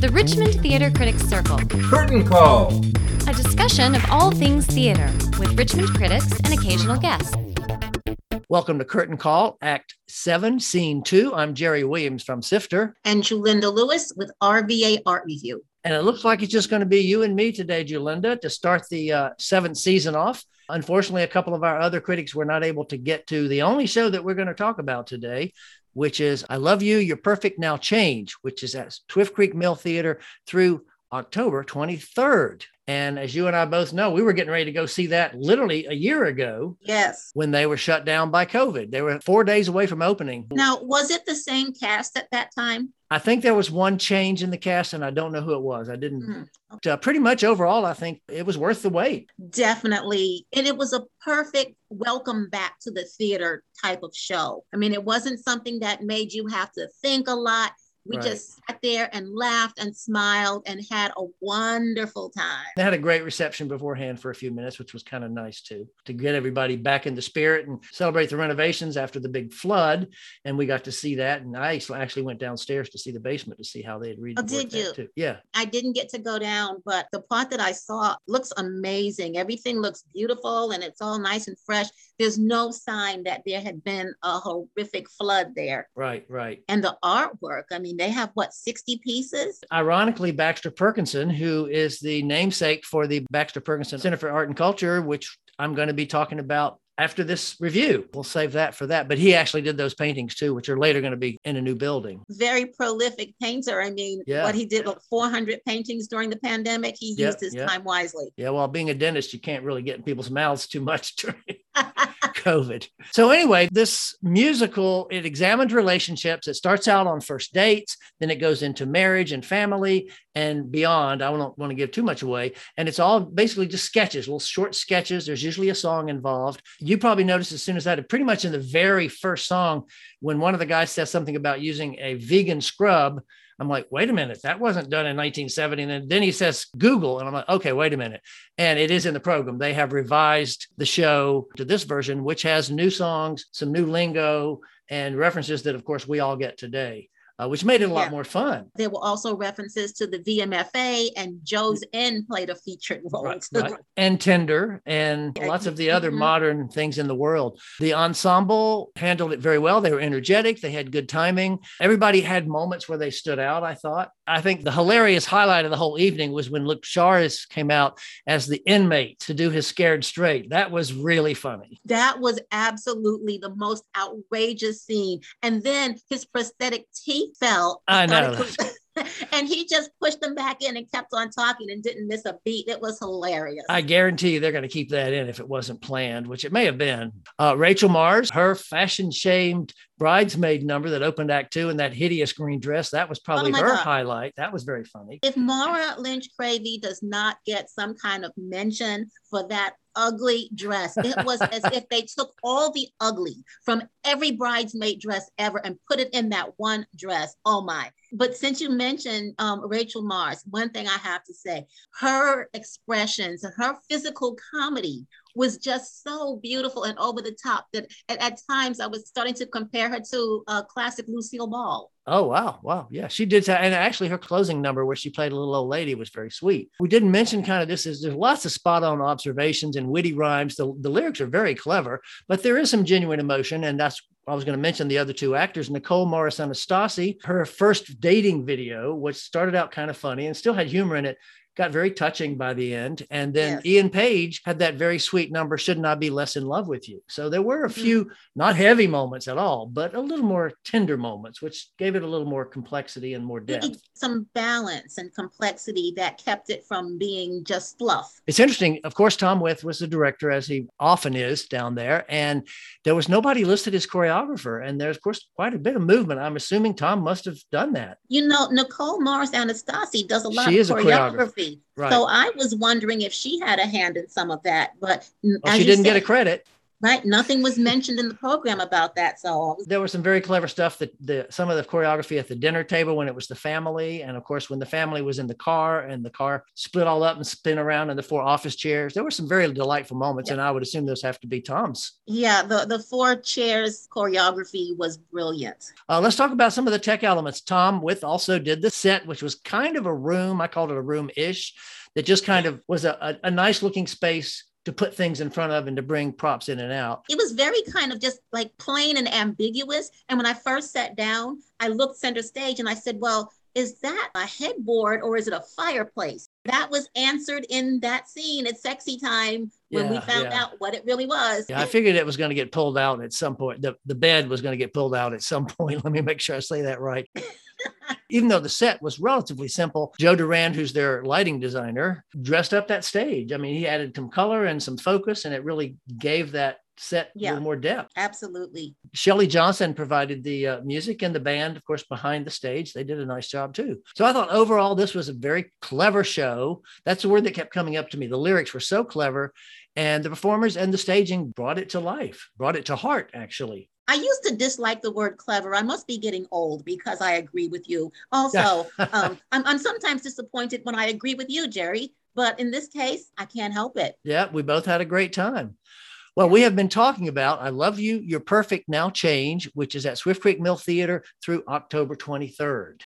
The Richmond Theater Critics Circle, Curtain Call. a discussion of all things theater with Richmond critics and occasional guests. Welcome to Curtain Call, Act 7, Scene 2. I'm Jerry Williams from Sifter, and Julinda Lewis with RVA Art Review. and it looks like it's just going to be you and me today, Julinda, to start the uh, seventh season off. Unfortunately, a couple of our other critics were not able to get to the only show that we're going to talk about today, which is I Love You, You're Perfect, Now Change, which is at Swift Creek Mill Theater through October 23rd. And as you and I both know, we were getting ready to go see that literally a year ago Yes. when they were shut down by COVID. They were four days away from opening. Now, was it the same cast at that time? I think there was one change in the cast, and I don't know who it was. I didn't. Hmm. Uh, pretty much overall, I think it was worth the wait. Definitely. And it was a perfect welcome back to the theater type of show. I mean, it wasn't something that made you have to think a lot. We Right. just sat there and laughed and smiled and had a wonderful time. They had a great reception beforehand for a few minutes, which was kind of nice too, to get everybody back in the spirit and celebrate the renovations after the big flood. And we got to see that. And I actually- went downstairs to see the basement to see how they had read. Oh, did you? Too. Yeah. I didn't get to go down, but the part that I saw looks amazing. Everything looks beautiful and it's all nice and fresh. There's no sign that there had been a horrific flood there. Right. Right. And the artwork, I mean, they have what, 60 pieces? Ironically, Baxter Perkinson, who is the namesake for the Baxter Perkinson Center for Art and Culture, which I'm going to be talking about after this review. We'll save that for that. But he actually did those paintings too, which are later going to be in a new building. Very prolific painter. I mean, Yeah. what he did, what, 400 paintings during the pandemic, he Yeah, used his yeah. time wisely. Yeah, well, being a dentist, you can't really get in people's mouths too much during COVID. So, anyway, this musical, it examines relationships. It starts out on first dates, then it goes into marriage and family and beyond. I don't want to give too much away. And it's all basically just sketches, little short sketches. There's usually a song involved. You probably noticed as soon as I that, pretty much in the very first song, when one of the guys says something about using a vegan scrub. I'm like, wait a minute, that wasn't done in 1970. And then, then he says Google. And I'm like, okay, wait a minute. And it is in the program. They have revised the show to this version, which has new songs, some new lingo, and references that, of course, we all get today, uh, which made it a lot Yeah. more fun. There were also references to the VMFA, and Joe's Inn played a featured role. Right, right. And Tinder and lots of the other Mhm. modern things in the world. The ensemble handled it very well. They were energetic. They had good timing. Everybody had moments where they stood out, I thought. I think the hilarious highlight of the whole evening was when Luke Charis came out as the inmate to do his scared straight. That was really funny. That was absolutely the most outrageous scene. And then his prosthetic teeth fell. I know. and he just pushed them back in and kept on talking and didn't miss a beat. It was hilarious. I guarantee you they're going to keep that in if it wasn't planned, which it may have been. Uh, Rachel Mars, her fashion shamed bridesmaid number that opened Act Two in that hideous green dress, that was probably Oh her God. highlight. That was very funny. if Maura Lynch Cravey does not get some kind of mention for that ugly dress, it was as if they took all the ugly from every bridesmaid dress ever and put it in that one dress. Oh my. But since you mentioned um, Rachel Mars, one thing I have to say, her expressions and her physical comedy was just so beautiful and over the top that at, at times I was starting to compare her to uh, classic Lucille Ball. Oh wow, wow, yeah, she did. And actually, her closing number, where she played a little old lady, was very sweet. We didn't mention kind of this is there's lots of spot on observations and witty rhymes. The the lyrics are very clever, but there is some genuine emotion, and that's I was going to mention the other two actors, Nicole Morris Anastasi, her first dating video, which started out kind of funny and still had humor in it, got very touching by the end. And then Yes. Ian Page had that very sweet number, Shouldn't I Be Less in Love with You? So there were a Mhm. few not heavy moments at all, but a little more tender moments, which gave it a little more complexity and more depth. Some balance and complexity that kept it from being just fluff. It's interesting. Of course, Tom Width was the director, as he often is down there, and there was nobody listed as choreographer. And there's, of course, quite a bit of movement. I'm assuming Tom must have done that. You know, Nicole Morris Anastasi does a lot She of is a choreographer. choreography. Right. So I was wondering if she had a hand in some of that, but well, she didn't get a credit. Right. Nothing was mentioned in the program about that. So there was some very clever stuff that the some of the choreography at the dinner table when it was the family. And of course, when the family was in the car and the car split all up and spin around in the four office chairs, there were some very delightful moments. And I would assume those have to be Tom's. Yeah, the, the four chairs choreography was brilliant. Uh, let's talk about some of the tech elements. Tom Width also did the set, which was kind of a room. I called it a room ish that just kind of was a, a, a nice looking space to put things in front of and to bring props in and out. It was very kind of just like plain and ambiguous. And when I first sat down, I looked center stage and I said, well, is that a headboard or is it a fireplace? That was answered in that scene at sexy time when yeah, we found yeah. out what it really was. Yeah, I figured it was going to get pulled out at some point. The, the bed was going to get pulled out at some point. Let me make sure I say that right. Even though the set was relatively simple, Joe Doran, who's their lighting designer, dressed up that stage. I mean, he added some color and some focus, and it really gave that set yeah, a little more depth. Absolutely. Shelly Johnson provided the uh, music and the band, of course, behind the stage. They did a nice job too. So I thought overall this was a very clever show. That's the word that kept coming up to me. The lyrics were so clever, and the performers and the staging brought it to life, brought it to heart, actually. I used to dislike the word clever. I must be getting old because I agree with you. Also, um, I'm, I'm sometimes disappointed when I agree with you, Jerry. But in this case, I can't help it. Yeah, we both had a great time. Well, we have been talking about I Love You, You're Perfect, Now Change, which is at Swift Creek Mill Theater through October 23rd.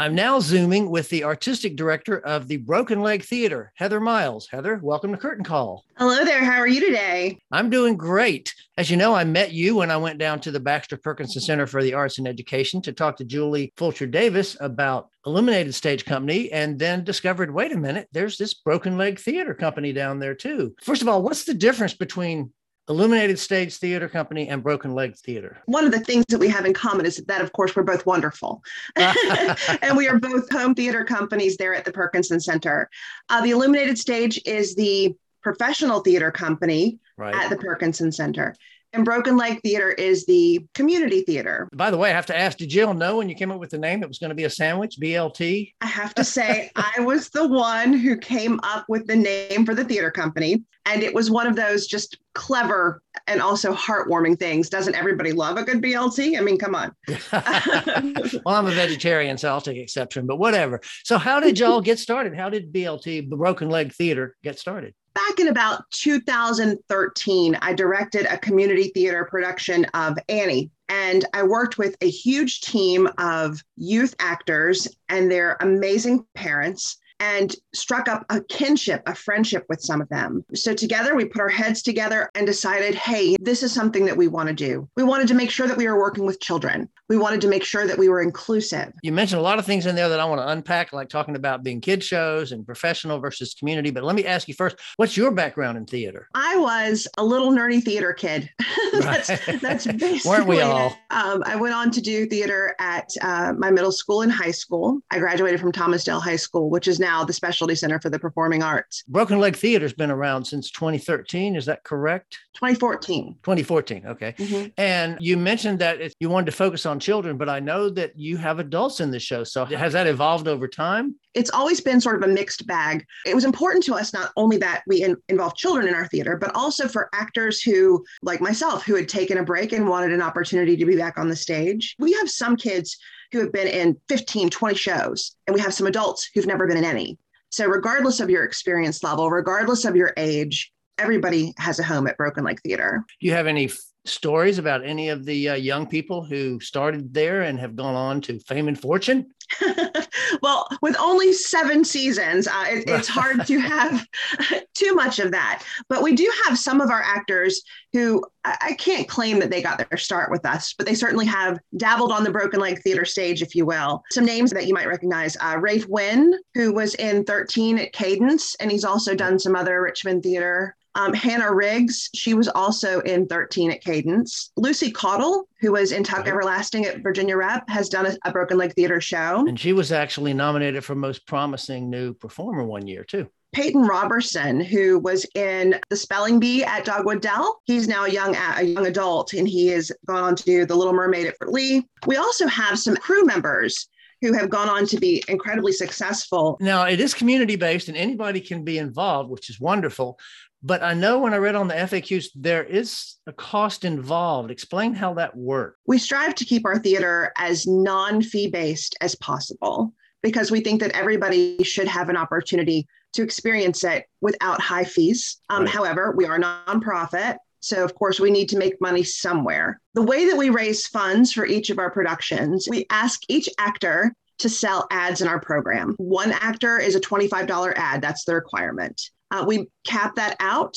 I'm now Zooming with the artistic director of the Broken Leg Theater, Heather Miles. Heather, welcome to Curtain Call. Hello there. How are you today? I'm doing great. As you know, I met you when I went down to the Baxter Perkinson Center for the Arts and Education to talk to Julie Fulcher Davis about Illuminated Stage Company and then discovered wait a minute, there's this Broken Leg Theater Company down there too. First of all, what's the difference between Illuminated Stage Theater Company and Broken Leg Theater. One of the things that we have in common is that, of course, we're both wonderful. and we are both home theater companies there at the Perkinson Center. Uh, the Illuminated Stage is the professional theater company right. at the Perkinson Center. And Broken Leg Theater is the community theater. By the way, I have to ask, did Jill know when you came up with the name it was going to be a sandwich, BLT? I have to say, I was the one who came up with the name for the theater company. And it was one of those just clever and also heartwarming things. Doesn't everybody love a good BLT? I mean, come on. well, I'm a vegetarian, so I'll take exception, but whatever. So, how did y'all get started? How did BLT, the Broken Leg Theater, get started? Back in about 2013, I directed a community theater production of Annie. And I worked with a huge team of youth actors and their amazing parents and struck up a kinship, a friendship with some of them. So together we put our heads together and decided, hey, this is something that we want to do. We wanted to make sure that we were working with children. We wanted to make sure that we were inclusive. You mentioned a lot of things in there that I want to unpack, like talking about being kid shows and professional versus community. But let me ask you first, what's your background in theater? I was a little nerdy theater kid. that's, that's basically Weren't we all? Um, I went on to do theater at uh, my middle school and high school. I graduated from Thomas Dale High School, which is now now the Specialty Center for the Performing Arts. Broken Leg Theater's been around since 2013. Is that correct? 2014. 2014. Okay. Mm-hmm. And you mentioned that you wanted to focus on children, but I know that you have adults in the show. So has that evolved over time? It's always been sort of a mixed bag. It was important to us not only that we in, involve children in our theater, but also for actors who, like myself, who had taken a break and wanted an opportunity to be back on the stage. We have some kids who have been in 15, 20 shows, and we have some adults who've never been in any. So, regardless of your experience level, regardless of your age, everybody has a home at Broken Leg Theater. Do you have any stories about any of the uh, young people who started there and have gone on to fame and fortune? well, with only seven seasons, uh, it, it's hard to have too much of that. But we do have some of our actors who I, can't claim that they got their start with us, but they certainly have dabbled on the Broken Leg Theater stage, if you will. Some names that you might recognize uh, Rafe Wynn, who was in 13 at Cadence, and he's also done some other Richmond theater. Um, Hannah Riggs, she was also in 13 at Cadence. Lucy Caudle, who was in Tuck Everlasting at Virginia Rep, has done a, a, Broken Leg Theater show. And she was actually nominated for Most Promising New Performer one year, too. Peyton Robertson, who was in The Spelling Bee at Dogwood Dell. He's now a young, a young adult, and he has gone on to do The Little Mermaid at Fort Lee. We also have some crew members who have gone on to be incredibly successful. Now, it is community based and anybody can be involved, which is wonderful. But I know when I read on the FAQs, there is a cost involved. Explain how that works. We strive to keep our theater as non fee based as possible because we think that everybody should have an opportunity to experience it without high fees. Um, right. However, we are a nonprofit. So, of course, we need to make money somewhere. The way that we raise funds for each of our productions, we ask each actor to sell ads in our program. One actor is a $25 ad, that's the requirement. Uh, we cap that out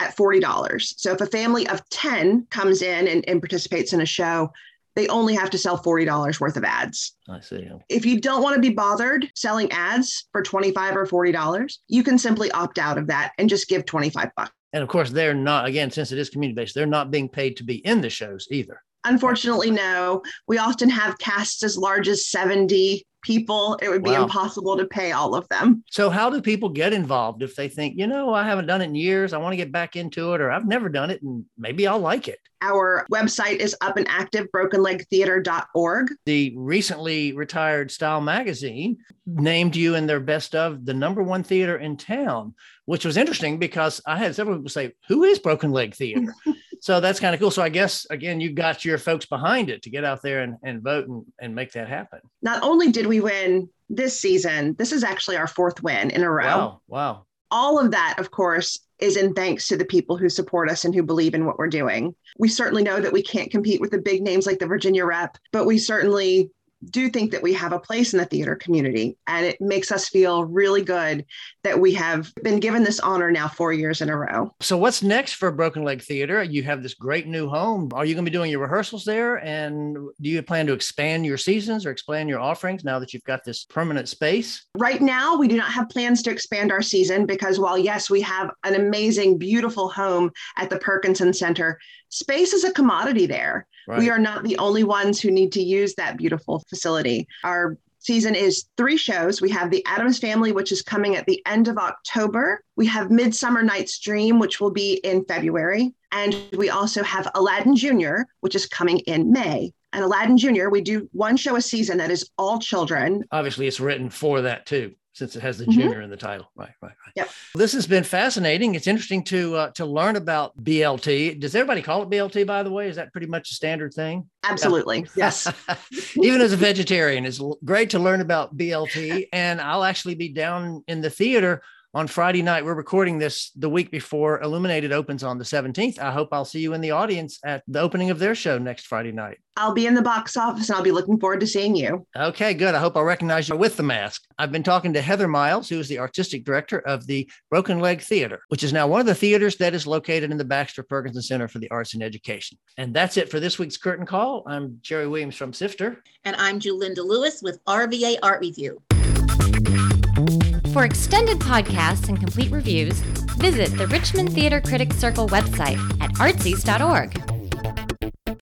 at $40. So if a family of 10 comes in and, and participates in a show, they only have to sell $40 worth of ads. I see. If you don't want to be bothered selling ads for 25 or $40, you can simply opt out of that and just give 25 bucks. And of course, they're not, again, since it is community based, they're not being paid to be in the shows either. Unfortunately, no. We often have casts as large as 70 people. It would be wow. impossible to pay all of them. So, how do people get involved if they think, you know, I haven't done it in years, I want to get back into it, or I've never done it and maybe I'll like it? Our website is up and active, brokenlegtheater.org. The recently retired Style magazine named you in their best of the number one theater in town, which was interesting because I had several people say, Who is Broken Leg Theater? so that's kind of cool. So I guess again, you got your folks behind it to get out there and, and vote and, and make that happen. Not only did we win this season, this is actually our fourth win in a row. Wow. Wow. All of that, of course, is in thanks to the people who support us and who believe in what we're doing. We certainly know that we can't compete with the big names like the Virginia Rep, but we certainly do think that we have a place in the theater community. And it makes us feel really good that we have been given this honor now four years in a row. So, what's next for Broken Leg Theater? You have this great new home. Are you going to be doing your rehearsals there? And do you plan to expand your seasons or expand your offerings now that you've got this permanent space? Right now, we do not have plans to expand our season because while, yes, we have an amazing, beautiful home at the Perkinson Center, space is a commodity there. Right. We are not the only ones who need to use that beautiful facility. Our season is three shows. We have The Addams Family, which is coming at the end of October. We have Midsummer Night's Dream, which will be in February. And we also have Aladdin Jr., which is coming in May. And Aladdin Jr., we do one show a season that is all children. Obviously, it's written for that too since it has the mm-hmm. junior in the title. Right, right, right. Yep. This has been fascinating. It's interesting to uh, to learn about BLT. Does everybody call it BLT? By the way, is that pretty much a standard thing? Absolutely, yeah. yes. Even as a vegetarian, it's great to learn about BLT. And I'll actually be down in the theater on Friday night. We're recording this the week before Illuminated opens on the 17th. I hope I'll see you in the audience at the opening of their show next Friday night. I'll be in the box office and I'll be looking forward to seeing you. Okay, good. I hope I'll recognize you with the mask. I've been talking to Heather Miles, who is the artistic director of the Broken Leg Theater, which is now one of the theaters that is located in the Baxter Perkinson Center for the Arts and Education. And that's it for this week's Curtain Call. I'm Jerry Williams from Sifter. And I'm Julinda Lewis with RVA Art Review. For extended podcasts and complete reviews, visit the Richmond Theater Critics Circle website at artsies.org.